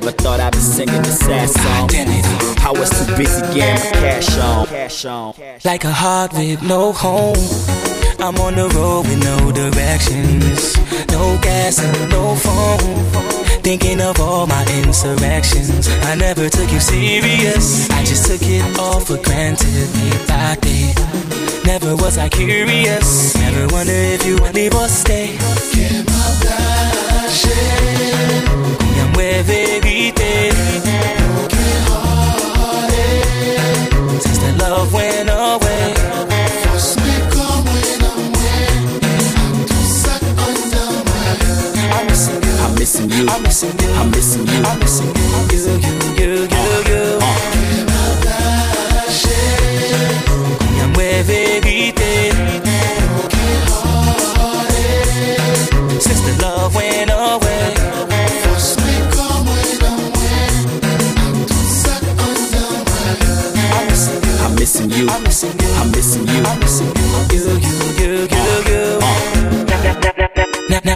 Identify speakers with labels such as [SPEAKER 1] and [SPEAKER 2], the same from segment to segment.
[SPEAKER 1] never, thought I'd be singing the sad song. I was too busy getting cash on. Cash on.
[SPEAKER 2] Like a heart with no home. I'm on the road with no directions. No gas and no phone. Thinking of all my insurrections. I never took you serious. I just took it all for granted day by day. Never was I curious. Never wonder if you leave or stay.
[SPEAKER 3] Que maldade.
[SPEAKER 2] Mueve Since the love went away.
[SPEAKER 1] missing you. I'm I'm missing you.
[SPEAKER 2] I'm missing you.
[SPEAKER 1] I'm missing you. You, you,
[SPEAKER 2] you, you, you.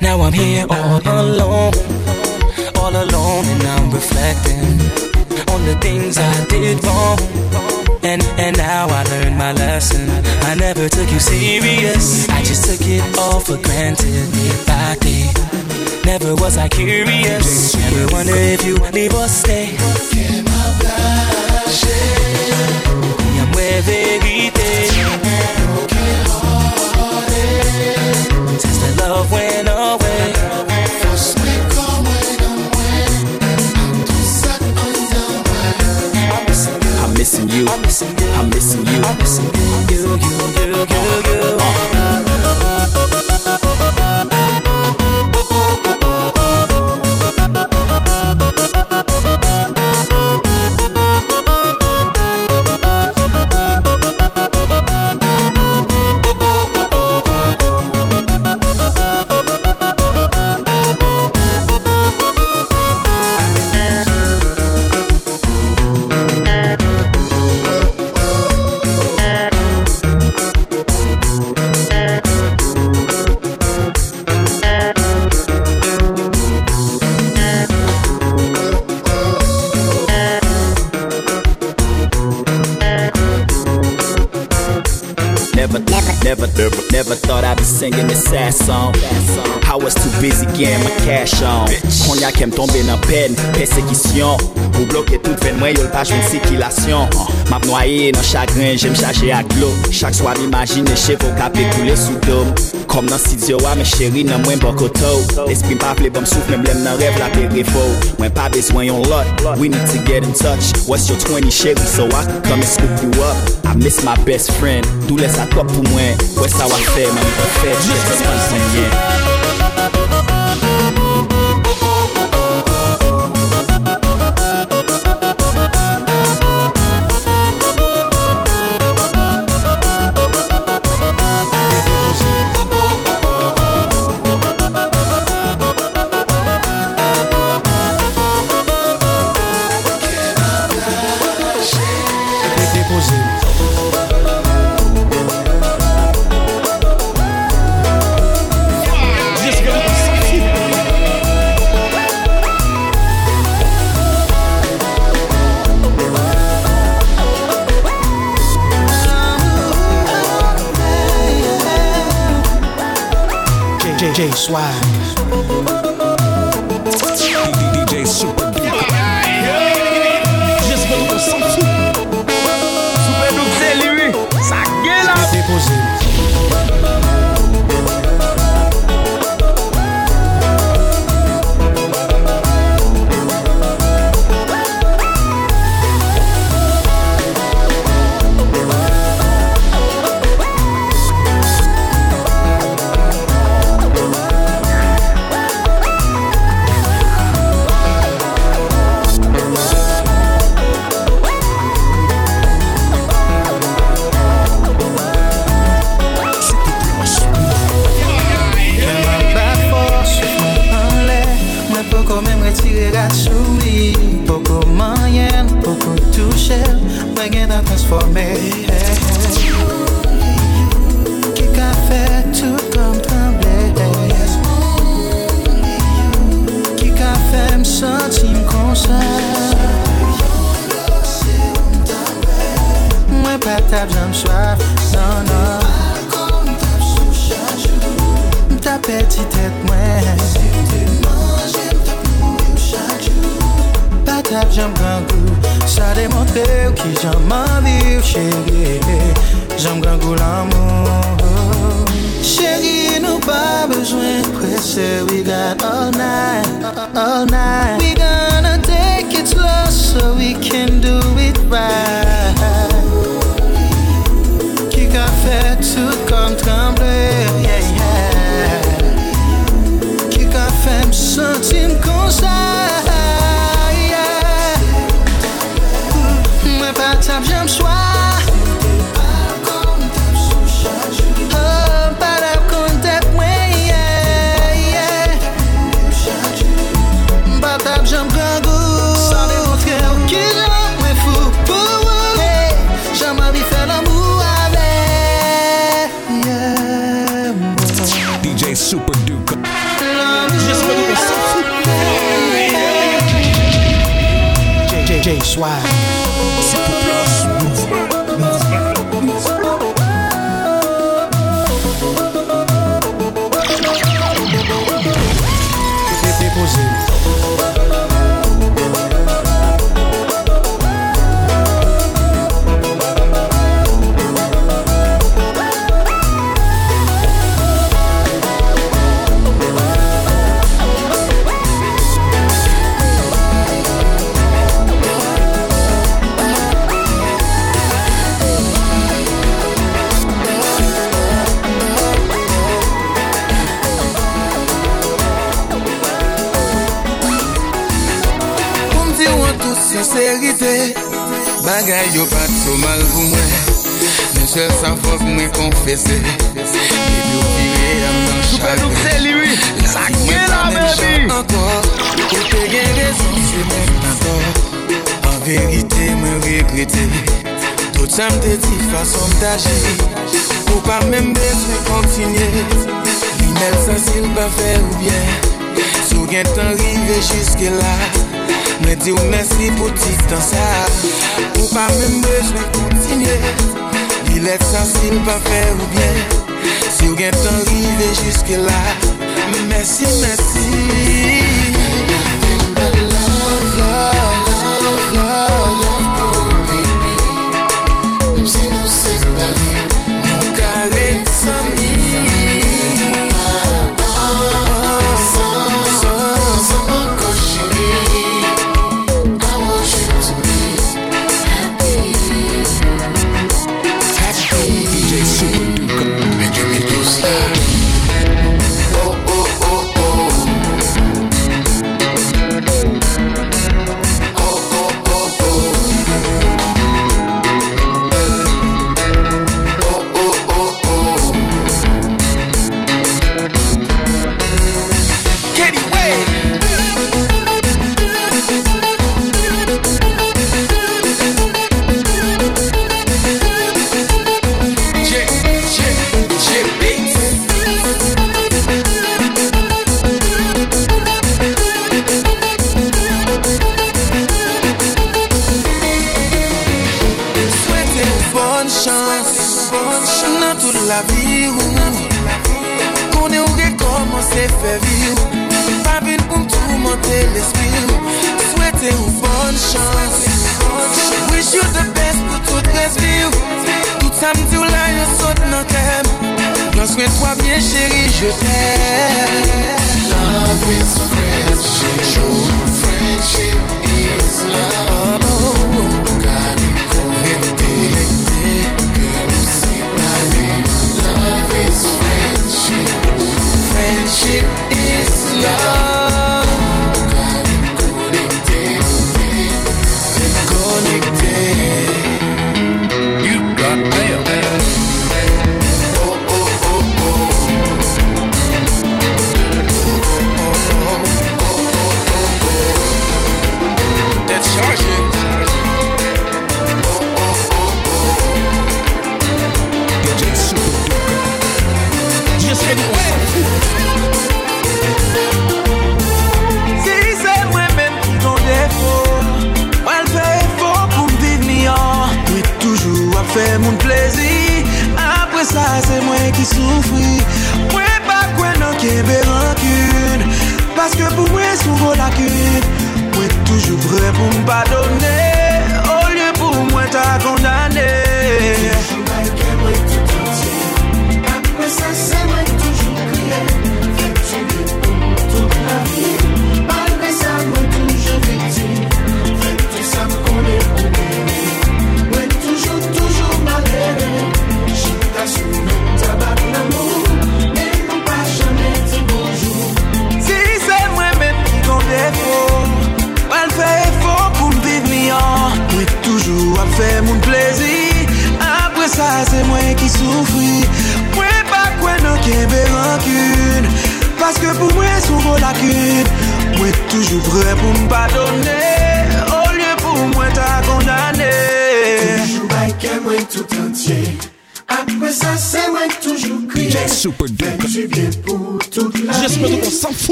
[SPEAKER 2] Now, I'm here all alone, all alone, and I'm reflecting on the things I did wrong. And, and now I learned my lesson. I never took you serious. I just took it all for granted by day. Never was I curious. Never wonder if you leave or stay.
[SPEAKER 1] Missing you. I'm missing you. I'm missing you.
[SPEAKER 2] I'm missing you. You, you, you, you, you.
[SPEAKER 1] mwen yo l pa jwen sikilasyon Map noye nan chagrin, jem chaje ak glo Chak swa m'imagine chevo kape koule sou dom Kom nan sidyo wa men cheri nan mwen bokotou Esprim pa ple bom souf men blem nan rev la pe perifo Mwen pa bezwen yon lot, we need to get in touch What's your 20 cheri so I can come and scoop you up I miss my best friend, dou les akop pou mwen Wè sa wak fè, mwen mwen fè, jè mwen mwen mwen
[SPEAKER 4] DJ Swag.
[SPEAKER 5] DJ Super
[SPEAKER 4] tap jam chwaf Nan
[SPEAKER 6] nan Balkon tap sou chajou M tap
[SPEAKER 4] eti tet mwen. Si m te manje m tap mwen m chajou Pa tap jam gangou Sa demontre ou ki jam man viv Chéri Jam gangou l'amou Chéri nou pa bezwen prese We got all night All night. We gonna take it slow So we can do it right. pa fè
[SPEAKER 3] ou byen Si ou
[SPEAKER 2] gen
[SPEAKER 3] tan rive jiske la. Mersi, mersi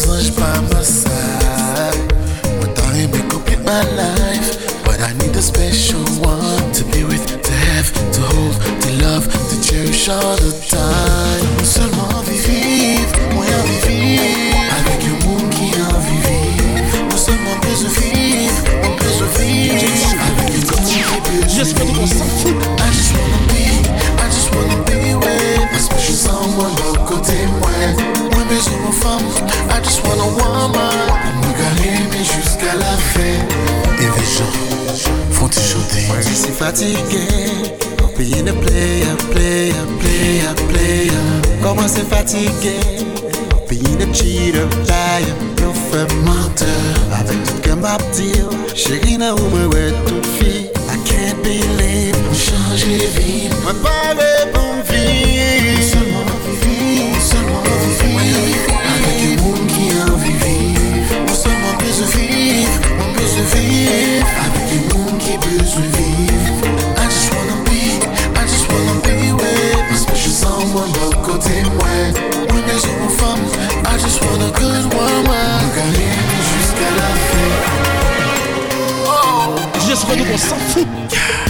[SPEAKER 3] Zanj pa ma side. Mwen tan reme complete my life. But I need a special one To be with, to have, to hold, to love To cherish all the time. Mwen selman vi viv. Mwen an vi viv Avek yon moun ki an vi viv Mwen selman bezwen viv. Mwen bezwen viv Avek yon moun ki bezwen
[SPEAKER 7] Just for the
[SPEAKER 3] viv Wanna woman ka reme jusqu'à la fin. Et les gens font-ils chanter
[SPEAKER 5] Je suis fatigué payer de player, player, player, player Comment c'est fatigué? Payer de cheater, liar, bluffeur, menteur Avec tout comme ma deal Chérie, n'a où me ouais toute fille. I can't believe changer vie
[SPEAKER 3] good woman Moi carré jusqu'à la fin.
[SPEAKER 7] Just for the one, some food.
[SPEAKER 3] The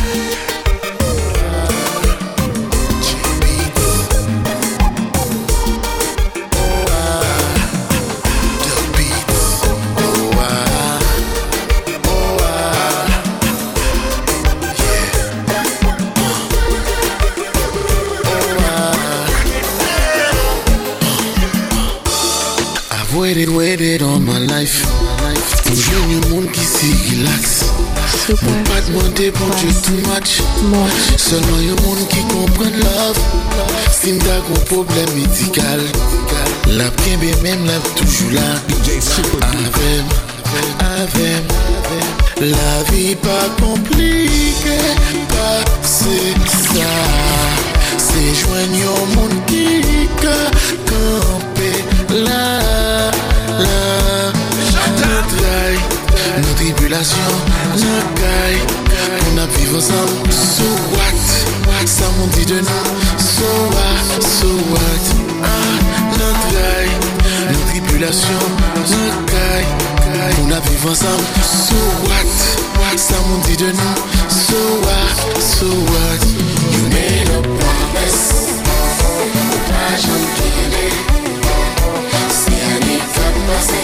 [SPEAKER 3] life. Mwen yon moun ki si relax Mwen pa dwande pou je too much. Selman yon moun ki kompren love. Sim da kon problem medikal La kenbe mem la toujou la Avem, avem La vi pa komplike won't be done So what, so what? Ah, notre gaille Nos tripulations, notre gaille On a vive ensemble So what, ça won't be done So what, so what? You made a promise. Ou pa jom kene Si anik a pase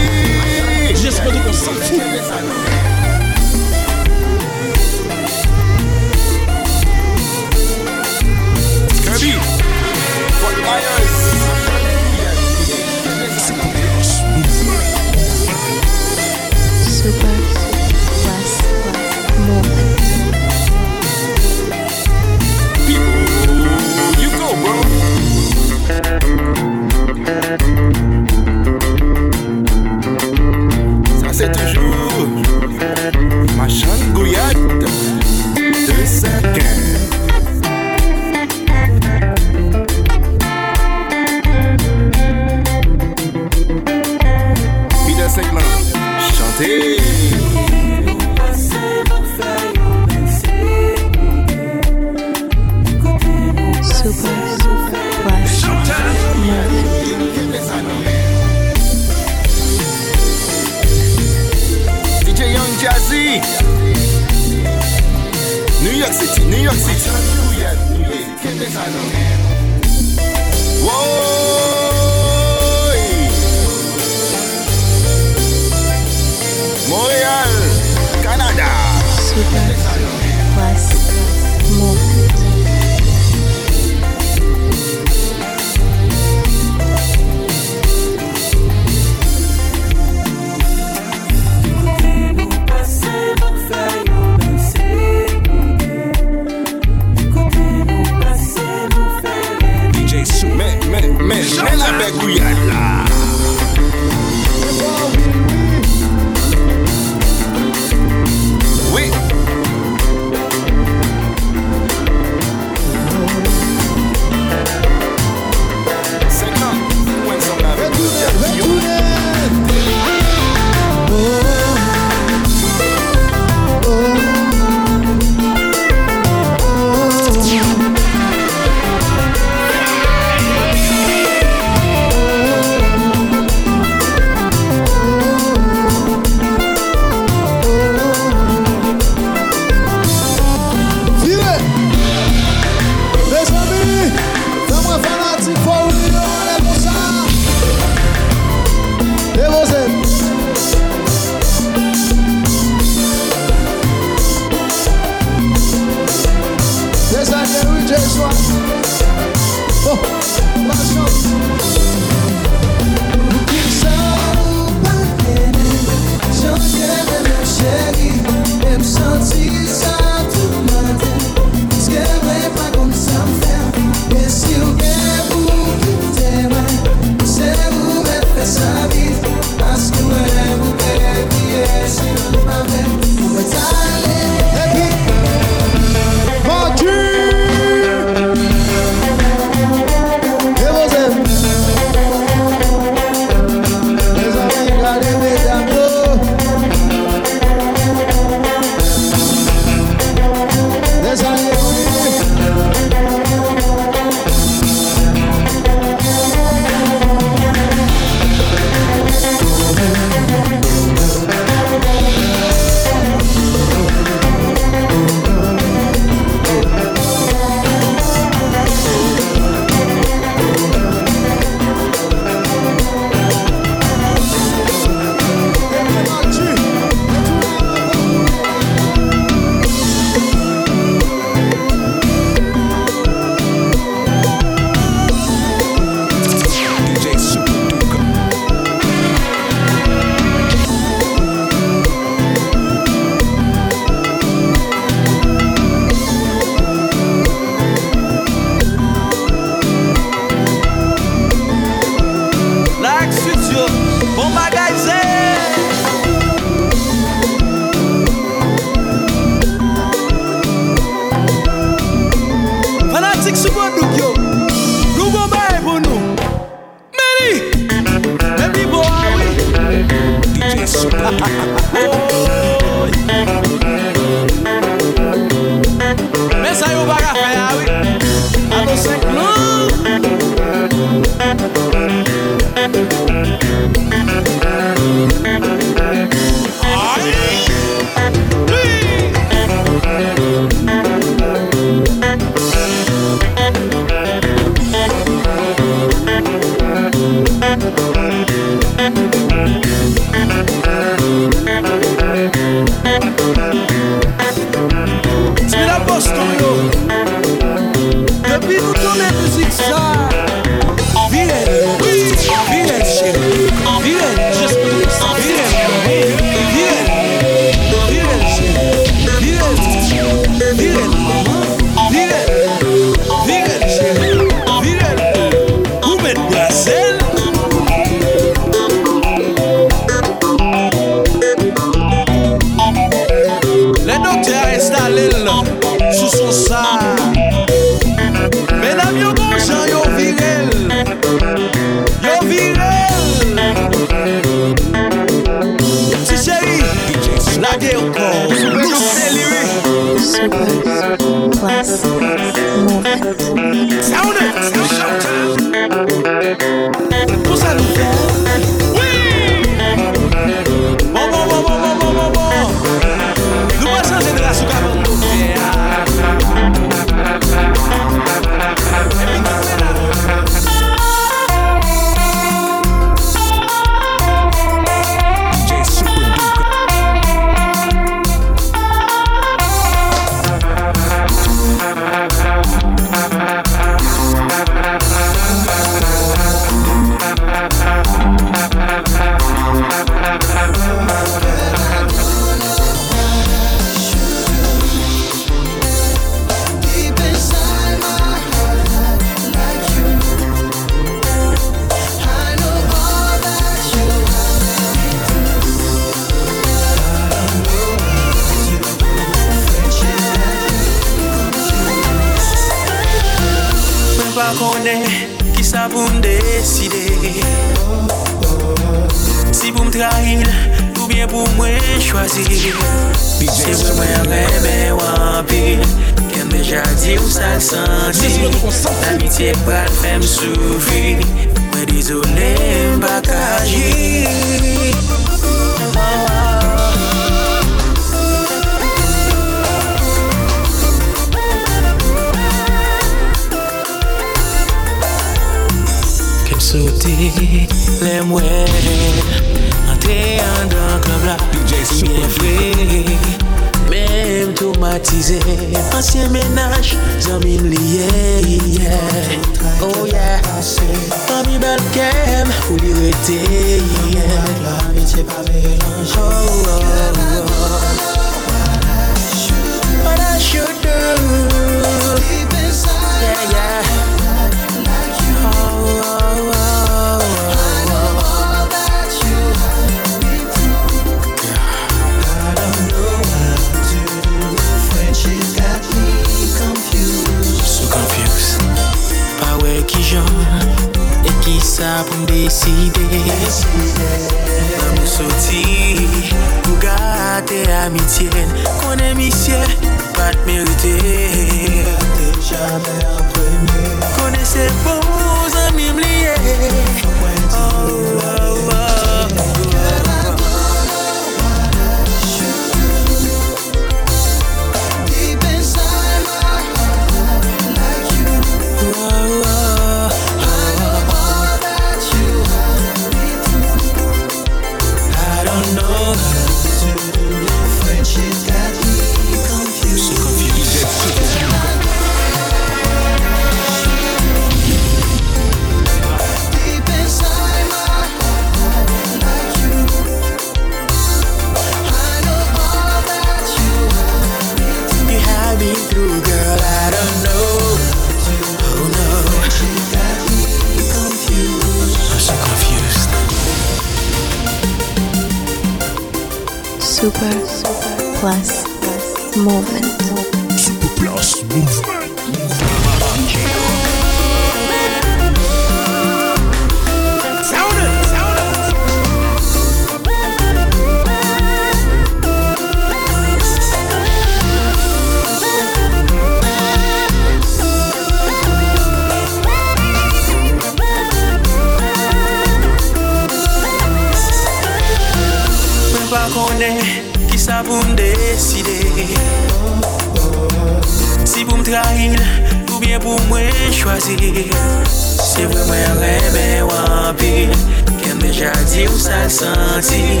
[SPEAKER 3] Se
[SPEAKER 2] vwe mwen reme wampil Ken deja di ou sa l santi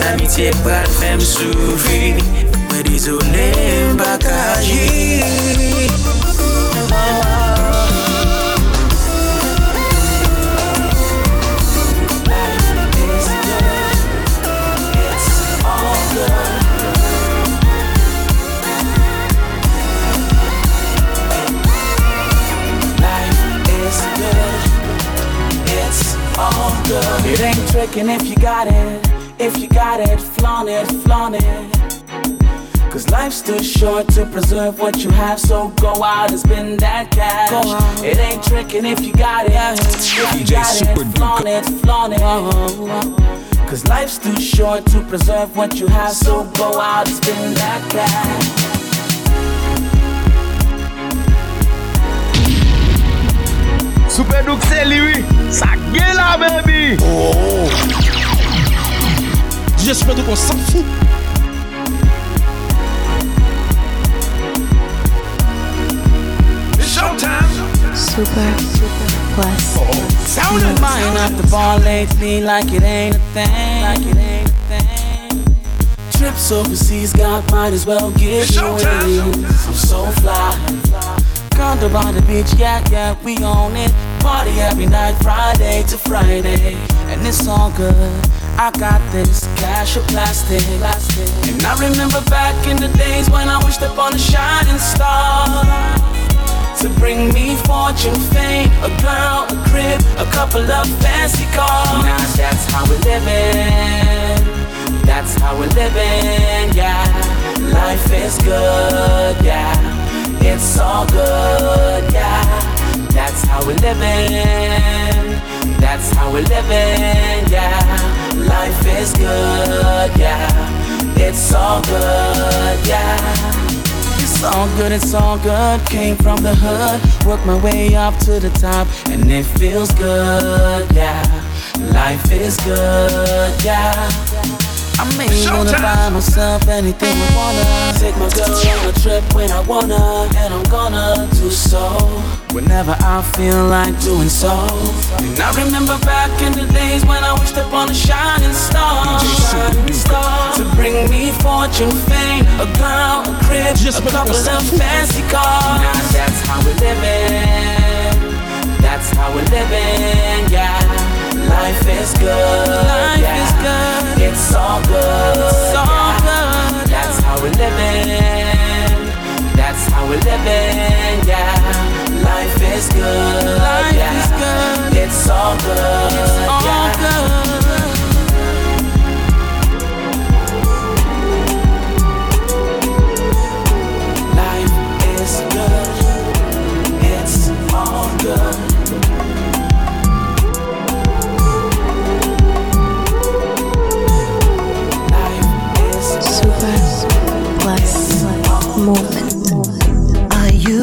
[SPEAKER 2] L'amitye pral fem soufi Mwen dizone mbak aji m bakaji
[SPEAKER 8] It ain't tricking if you got it. If you got it, flaunt it, flaunt it. Cause life's too short to preserve what you have, so go out and spend that cash. It ain't tricking if you got it. If you got it, flaunt it, flaunt it. Cause life's too short to preserve what you have, so go out and spend that cash.
[SPEAKER 6] Super Duke se liwi Sa gen la baby
[SPEAKER 7] Oh DJ Super Duke on s'en fout
[SPEAKER 6] It's showtime
[SPEAKER 9] Super plus
[SPEAKER 6] Sound it,
[SPEAKER 8] Buying
[SPEAKER 6] sound
[SPEAKER 8] up the bar lately like it ain't a thing. Like it ain't a thing. Trips overseas, God might as well give
[SPEAKER 6] It's
[SPEAKER 8] you
[SPEAKER 6] showtime.
[SPEAKER 8] it. I'm so fly. Condo by the beach, yeah, yeah, we own it. Party every night, Friday to Friday, and it's all good. I got this cash or plastic, plastic. And I remember back in the days when I wished upon a shining star to bring me fortune, fame, a girl, a crib, a couple of fancy cars. Now that's how we're living. That's how we're living, yeah. Life is good, yeah. It's all good, yeah. That's how we're living. That's how we're living, yeah. Life is good, yeah. It's all good, yeah. It's all good, it's all good. Came from the hood, worked my way up to the top, and it feels good, yeah. Life is good, yeah. I'm able to buy myself anything I wanna. Take my girl on a trip when I wanna, and I'm gonna do so whenever I feel like doing so. And I remember back in the days when I wished upon a shining star, shining star to bring me fortune, fame, a girl, a crib, Just a couple of fancy cars. Now that's how we're living. That's how we're living, yeah. Life is good. Life yeah. is good. It's all good. It's all yeah. good. That's how we're living. That's how we're living. Yeah. Life is good. Life yeah. is good. It's all good. It's all yeah.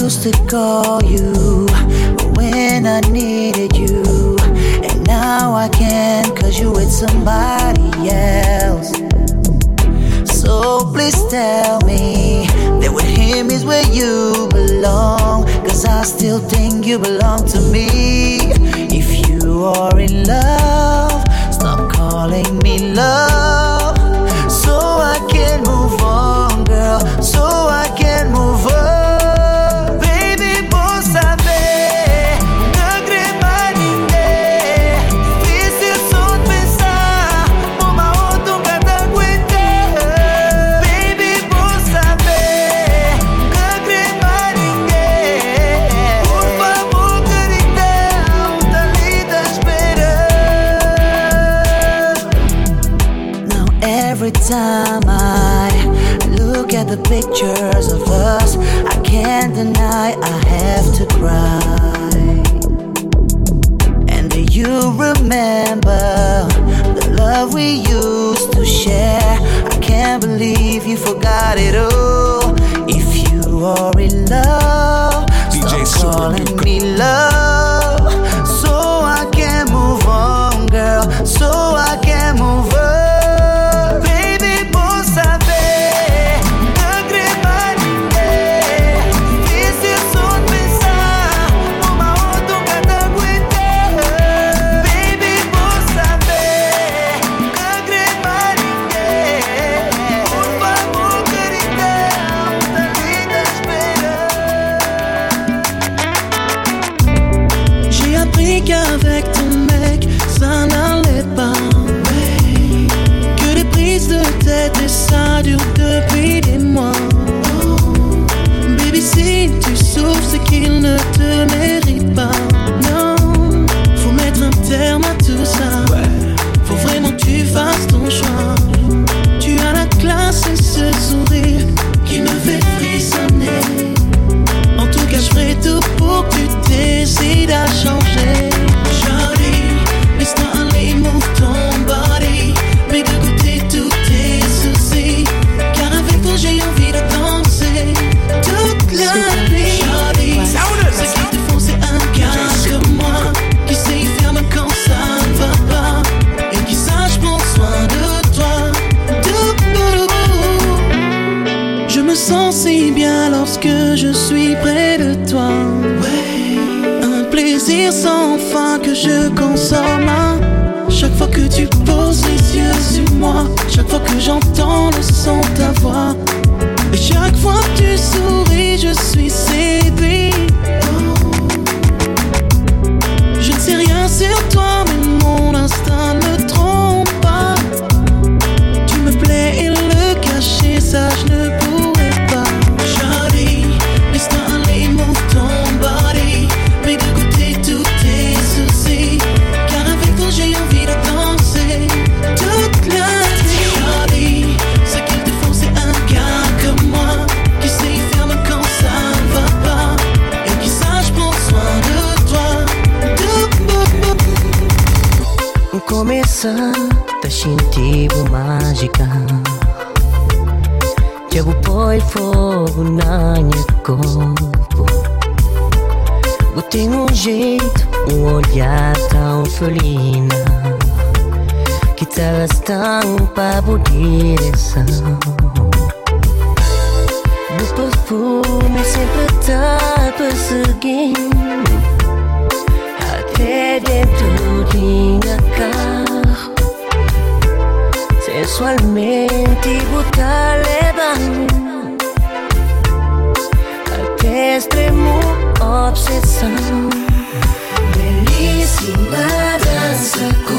[SPEAKER 8] Good.
[SPEAKER 4] to call you when I needed you. And now I can't cause you with somebody else. So please tell me that with him is where you belong. Cause I still think you belong to me. If you are in love, stop calling me love.
[SPEAKER 10] A direção O perfume sempre tá perseguindo Até dentro de minha carro Sensualmente botar levando Até extremo obsessão. Belíssima dança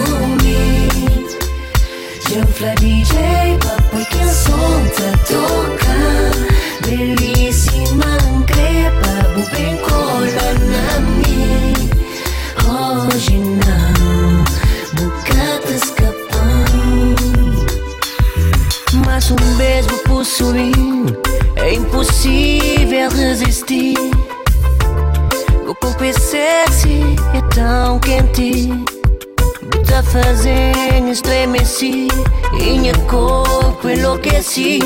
[SPEAKER 10] Janfla DJ, papo que a som tá tocando Belíssima crepa, bem cola na mim Hoje não, bocata escapando Mas um beijo possuindo É impossível resistir. O corpo é sexy, é tão quente fazendo estremecer E meu corpo enlouqueci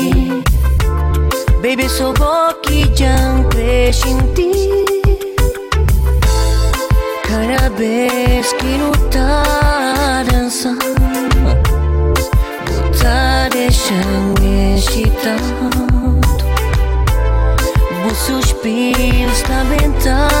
[SPEAKER 10] Baby, sou cresce em ti. Cada vez que não tá dançando Tá deixando excitado Os suspiros também tá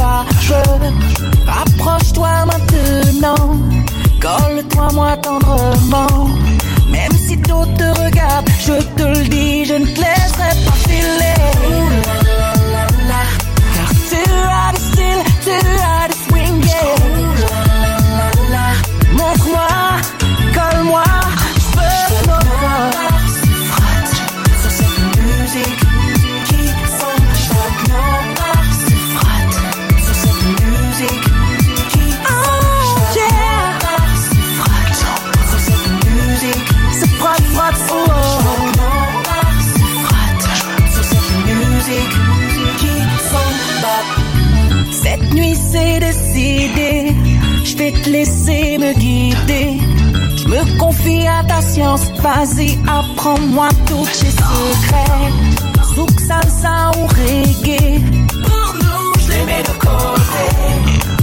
[SPEAKER 11] pas peur. Approche-toi maintenant, colle-toi moi tendrement. Même si d'autres te regardent, je te le dis, je ne te laisserai pas filer. Décidé, je vais te laisser me guider. Je me confie à ta science, vas-y, apprends-moi tous tes secrets. Zouk, salsa ou reggae, pour nous, je les mets de côté.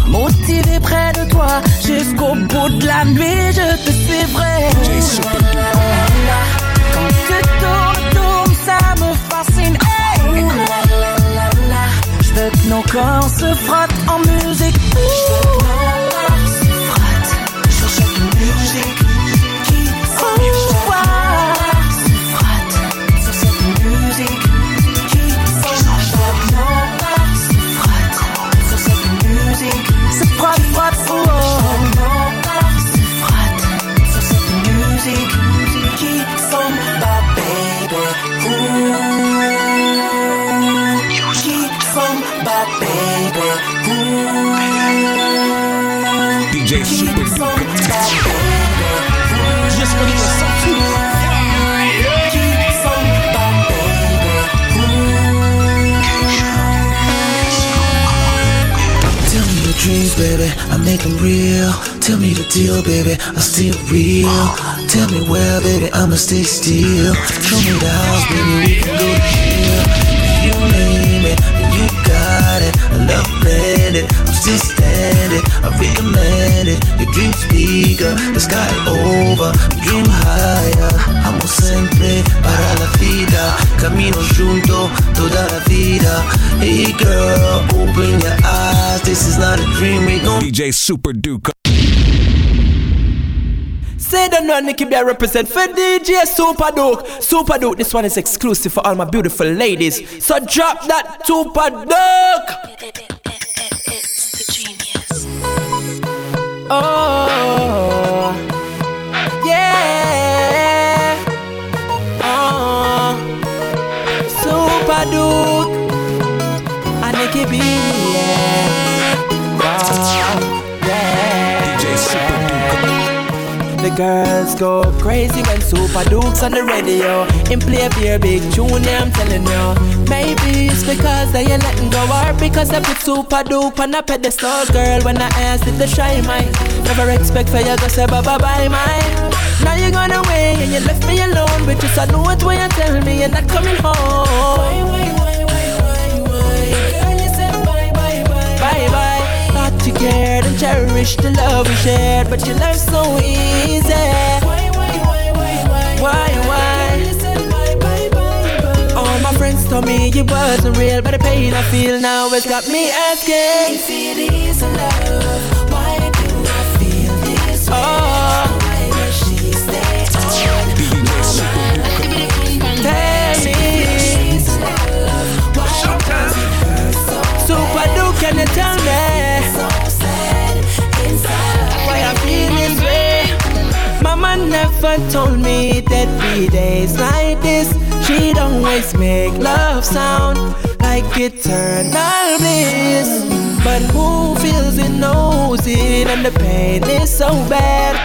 [SPEAKER 11] Motivé près de toi, jusqu'au bout de la nuit, je te suivrai. Quand tu tournes, tournes, ça me fascine. Je veux que nos corps se frottent en musique. Baby,
[SPEAKER 5] I make them real. Tell me the deal, baby, I still real. Tell me where, baby, I'ma stay still. Show me the house, baby, we can go to jail. You name it, you got it. I love blended, I'm still standing. I recommend it. Your dreams bigger, the sky over, dream higher. Amo sempre para la vida. Camino junto toda la vida. Hey girl, open your eyes. This is not a dream, we gon'
[SPEAKER 12] DJ Super Duke.
[SPEAKER 11] C'est
[SPEAKER 13] don't know, Nicky Bear represent for DJ Super Duke. Super Duke, this one is exclusive for all my beautiful ladies. So drop that Super Duke. Oh, girls go crazy when Super Duke's on the radio. In play a beer big tune, yeah, I'm telling you. Maybe it's because they ain't letting go, or because I put Super Duke on a pedestal, girl. When I asked if they shy, my never expect for you to say bye bye bye, my. Now you gone away and you left me alone, but just I know what you tell me you're not coming home. Cared and cherished the love we shared, but you left so easy. Why, why, why, why, why? Why, why? All my friends told me it wasn't real, but the pain I feel now has got me asking. If it is love, Mama never told me that be days like this. She'd always make love sound like eternal bliss. But who feels it knows it, and the pain is so bad.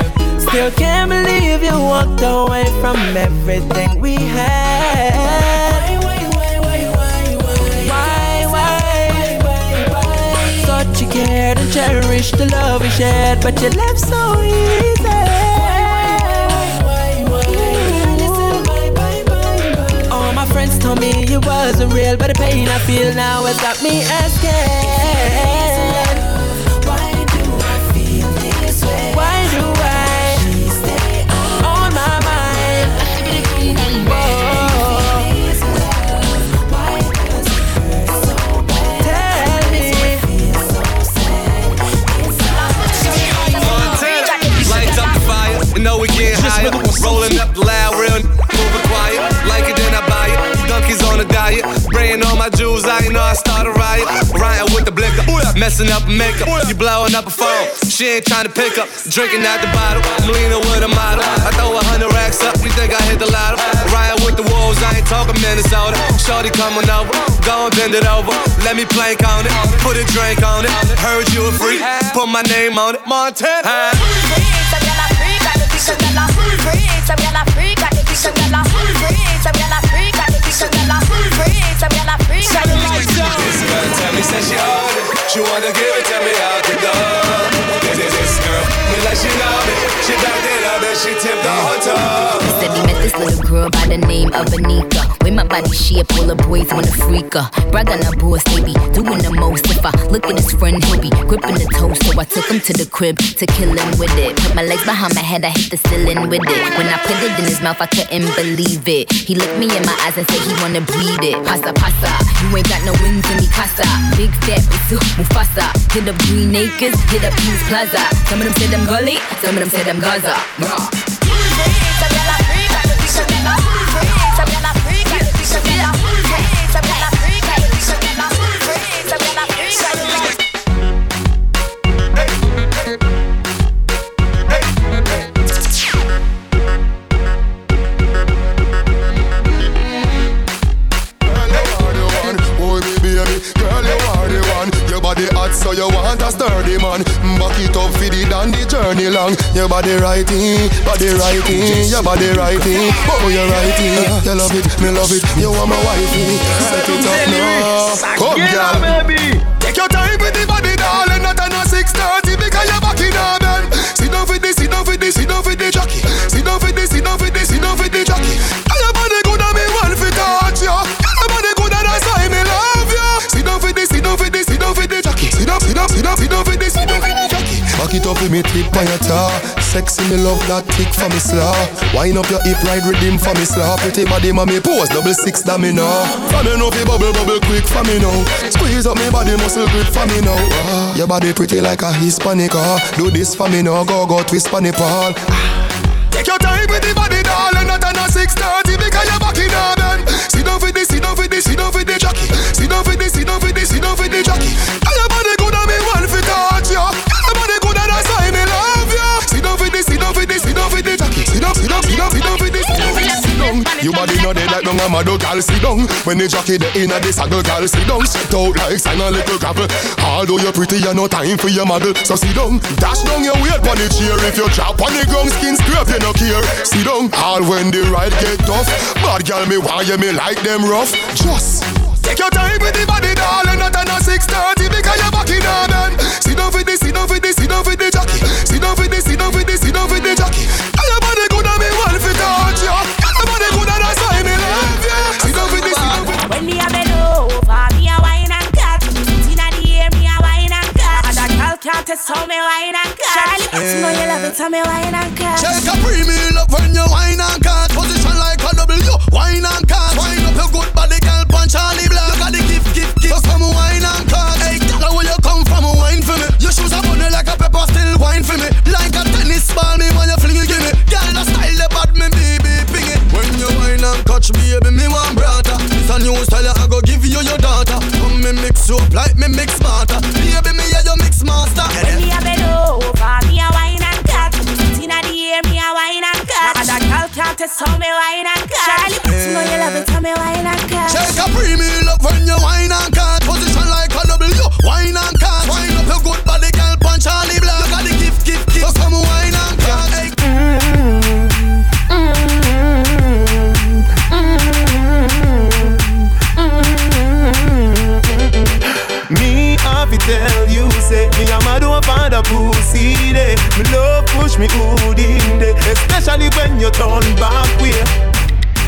[SPEAKER 13] Still can't believe you walked away from everything we had. Why, why? Why, why? Why, why? Why, why, why? Thought you cared and cherished the love we shared, but you left so easy. Friends told me it wasn't real, but the pain I feel now has got me asking. I
[SPEAKER 14] start. Riding with the blicker, messing up makeup. You blowing up a phone, she ain't trying to pick up. Drinking out the bottle, I'm leaning with a model. I throw a hundred racks up, you think I hit the lotto? Riding with the wolves, I ain't talking Minnesota. Shorty coming over, go and bend it over. Let me plank on it, put a drink on it. Heard you a freak, put my name on it. Montana. Tell me, she. She wanna give it to me out the door. This is this girl, me like she love it. She backed it up and she tipped the whole toe.
[SPEAKER 15] This little girl by the name of Anika. With my body shape, all the boys wanna freak her. Brag on her be doing the most. If I look at his friend, he'll be gripping the toe. So I took him to the crib to kill him with it. Put my legs behind my head, I hit the ceiling with it. When I put it in his mouth, I couldn't believe it. He looked me in my eyes and said he wanna breathe it. Pasa, pasa, you ain't got no wings in me casa. Big fat bitch, Mufasa. Hit up Green Acres, hit up Peace Plaza. Some of them said I'm gully, some of them said I'm Gaza. Rah.
[SPEAKER 16] Oh so you want a sturdy man. Back it up for the the journey long. Your body righty, body righty Your body righty, oh you righty. You love it, me love it, you want my wifey. Set it up now, come girl. Take your time with the body darling. Not on a 630 because you're back in a bed Sit down for this, sit down for this, sit down Back it up with me tip on your tar. Sexy me love that tick for me slaw Wind up your hip ride rhythm for me slaw Pretty body mommy pose double six that me know For me know fi bubble bubble quick for me now. Squeeze up me body muscle grip for me now. Ah, Your body pretty like a Hispanic ah. Do this for me now go go twist on the pole Take your time with the body, darling, not on a 6:30 because you're back in bend. Sit for this, sit down for this, sit down for the jockey. Sit down for this, sit down for this, You body no dead like no mama gal sit down. When the jockey the inna the saddle gal sit down. Sit out like sign a little gravel. Although you're pretty, you no time for your model. So sit down, dash down your weight on the chair. If you drop on the ground, skin scrape you no care. Sit down, all when the ride get tough. Bad gal me why you me like them rough. Just take your time with the body, darling. Not on a 6:30 because you're back in a. Sit down for this, sit down for
[SPEAKER 17] girl can't test how me wine and cut. Charlie, you know you love it, how me wine and cut.
[SPEAKER 18] Shake a premium up when you wine and cut. Position like a W, wine and cut. Wine up your good body, girl, punch Charlie Black. You got the gift, gift, gift. So come wine and cut. Hey, girl, where you come from, wine for me. Your shoes are bunny like a pepper, still wine for me. Like a tennis ball, me when you fling it, give me. Girl, the style, the bad, me baby, ping it. When you wine and catch baby, me want brother. It's a new style, I go give you your daughter. Come me mix you up like me mix smarter. Baby, me yeah, you mix master.
[SPEAKER 17] When me a bend over, me a wine and cut. Inna the air, me a wine and cut. And a girl can't test how me wine and cut. Charlie, you know you love it, how me wine and cut.
[SPEAKER 18] Shake a premium up when you wine and cut. Position
[SPEAKER 19] love push me good in day, especially when you turn back way.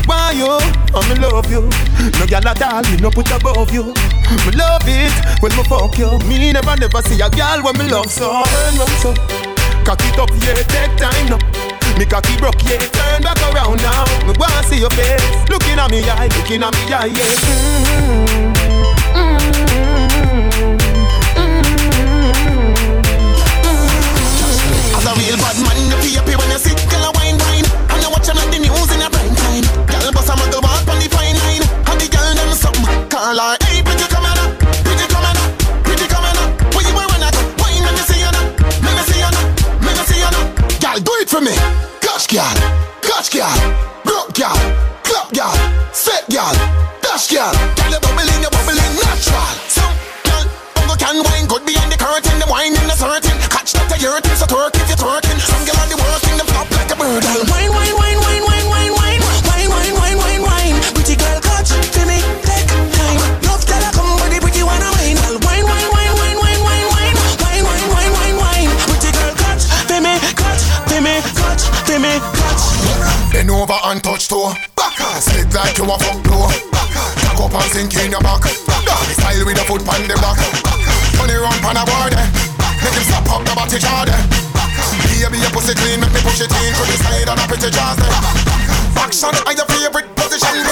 [SPEAKER 19] Why you? Oh, me love you. No girl at all, me no put above you. Me love it when me fuck you. Me never never see a girl when me love so. Turn round so, cock it up, yeah, take time now. Me cocky broke, yeah, turn back around now. Me wanna see your face, looking at me eye, looking at me eye, yeah.
[SPEAKER 20] As real bad man, you feel happy when you sit, girl a wine wine. And you watch like the news in a prime time. Girl bust a muggle walk on the fine line. And the girl them something call her, hey pretty come here, now. pretty come here, now. pretty come here. now. Where you wearing that? Wine let me see you now, let me see you now, let me see you now. Girl, do it for me, catch girl, catch girl, broke girl, clap girl, set girl, dash girl. Girl, you bubbling, you bubbling That the hurting, so twerk if you're twerking. Some girl on the working, them flop like a bird. Girl, wine, wine, wine, wine, wine, wine, wine, wine, wine, wine, wine, wine. Pretty girl, catch for me, take time. Love tell her come, but the pretty one wine. Girl, wine, wine, wine, wine, wine, wine, wine, wine, wine, wine, wine, wine. Pretty girl, catch for me, catch for me, catch for me, catch.
[SPEAKER 16] Bend over and touch toe. Back Slip like you a fuck blow. Cock up and sink in your back. Doggy style with a foot on the back. It round pan a board eh. Make him stop up the body jar there. Baby, your pussy clean, make me push it in to the side and a pretty jaws there. Eh. Action are your favorite position.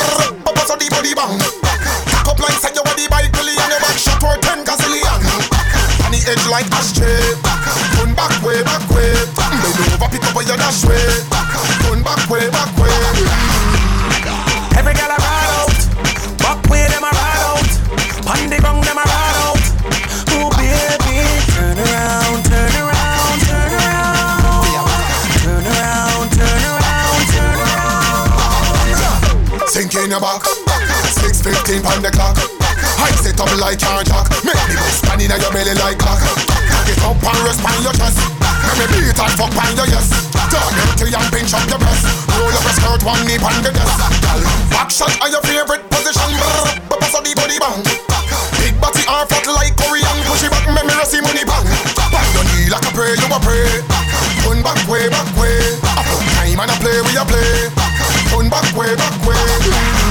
[SPEAKER 16] Up so the oh, body bang. Cock up like say you are the bike billion. Your back shot for ten gazillion. On the edge like ashtray. Turn back way, back way. Bend over, pick up where you dash way. Turn back way, back way. Your back. Six fifteen pound the clock. I sit up like your jack. Make me go stand in your belly like. Cock it up and rest on your chest. Let me beat and fuck on your yes. Turn empty and pinch up your breast. Roll up your skirt, one knee on the desk. Back shot are your favorite position. But pass the body bang. Big body are fat like Korean. Push it back, make me see money bang. Bang your knee like a pray, you a pray. Turn back way, back way. I put time and I play, we a play. Turn back way, back way.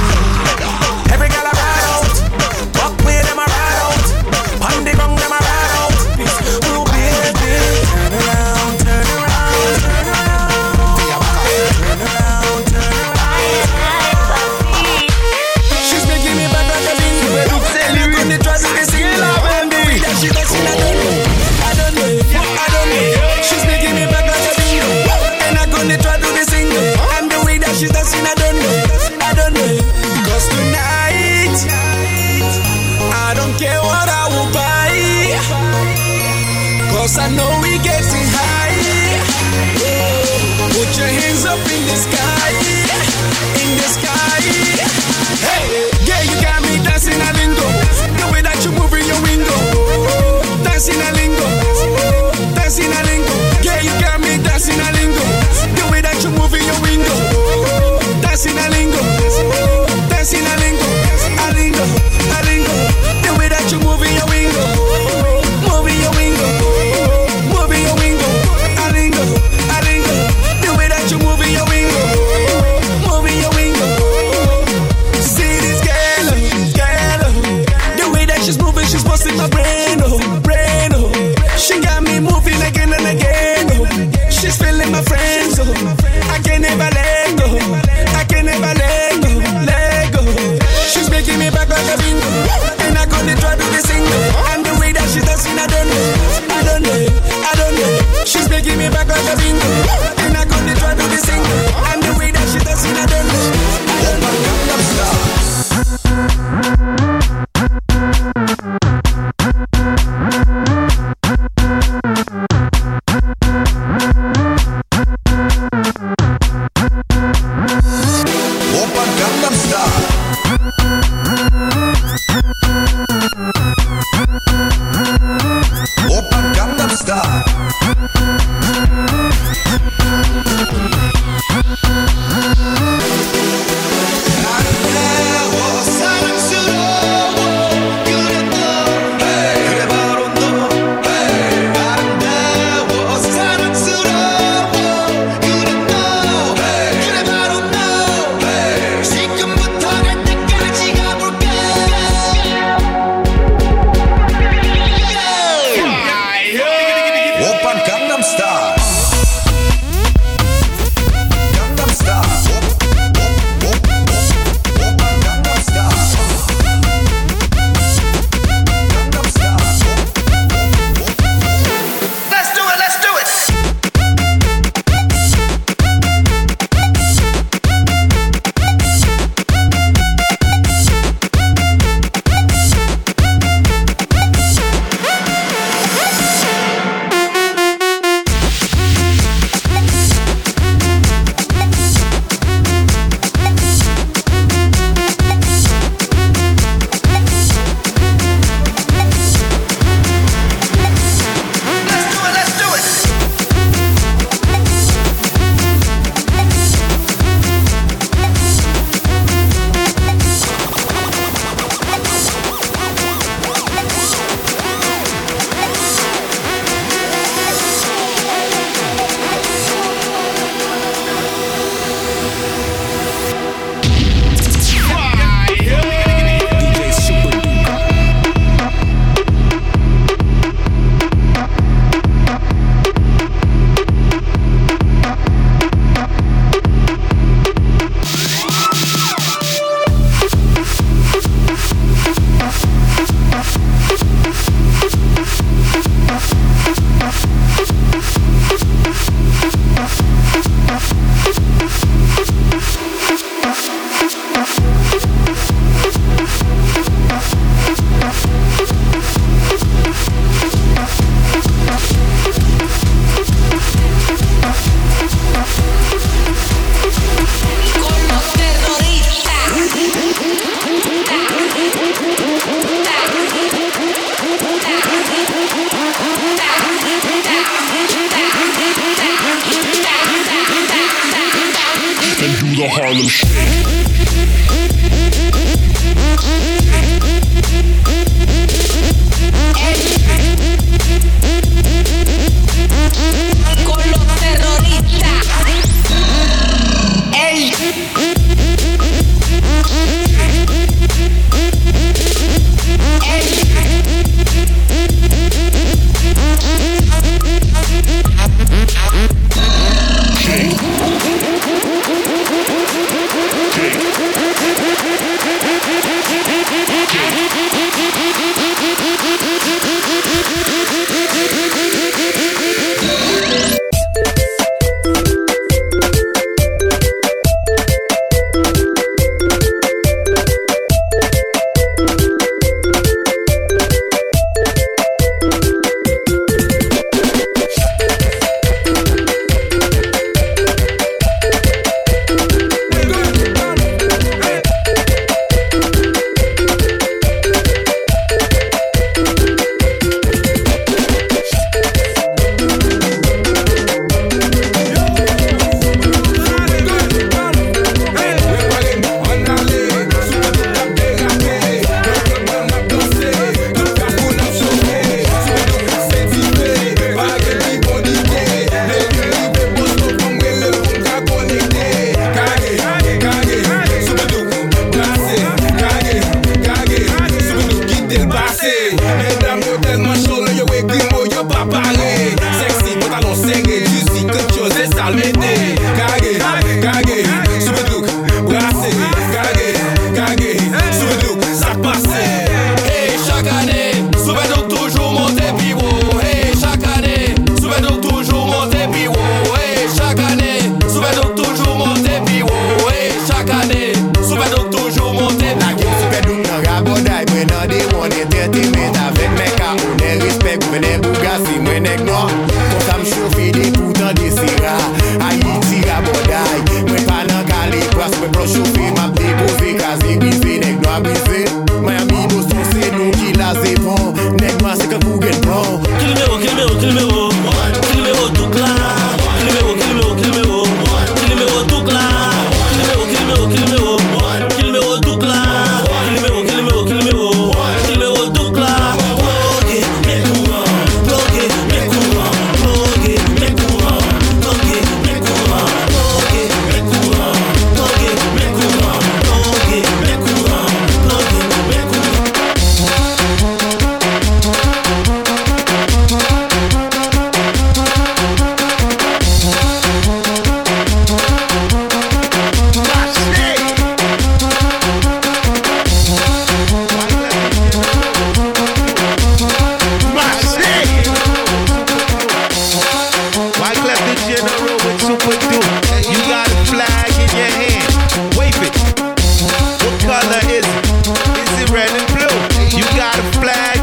[SPEAKER 19] Red and blue? You got a flag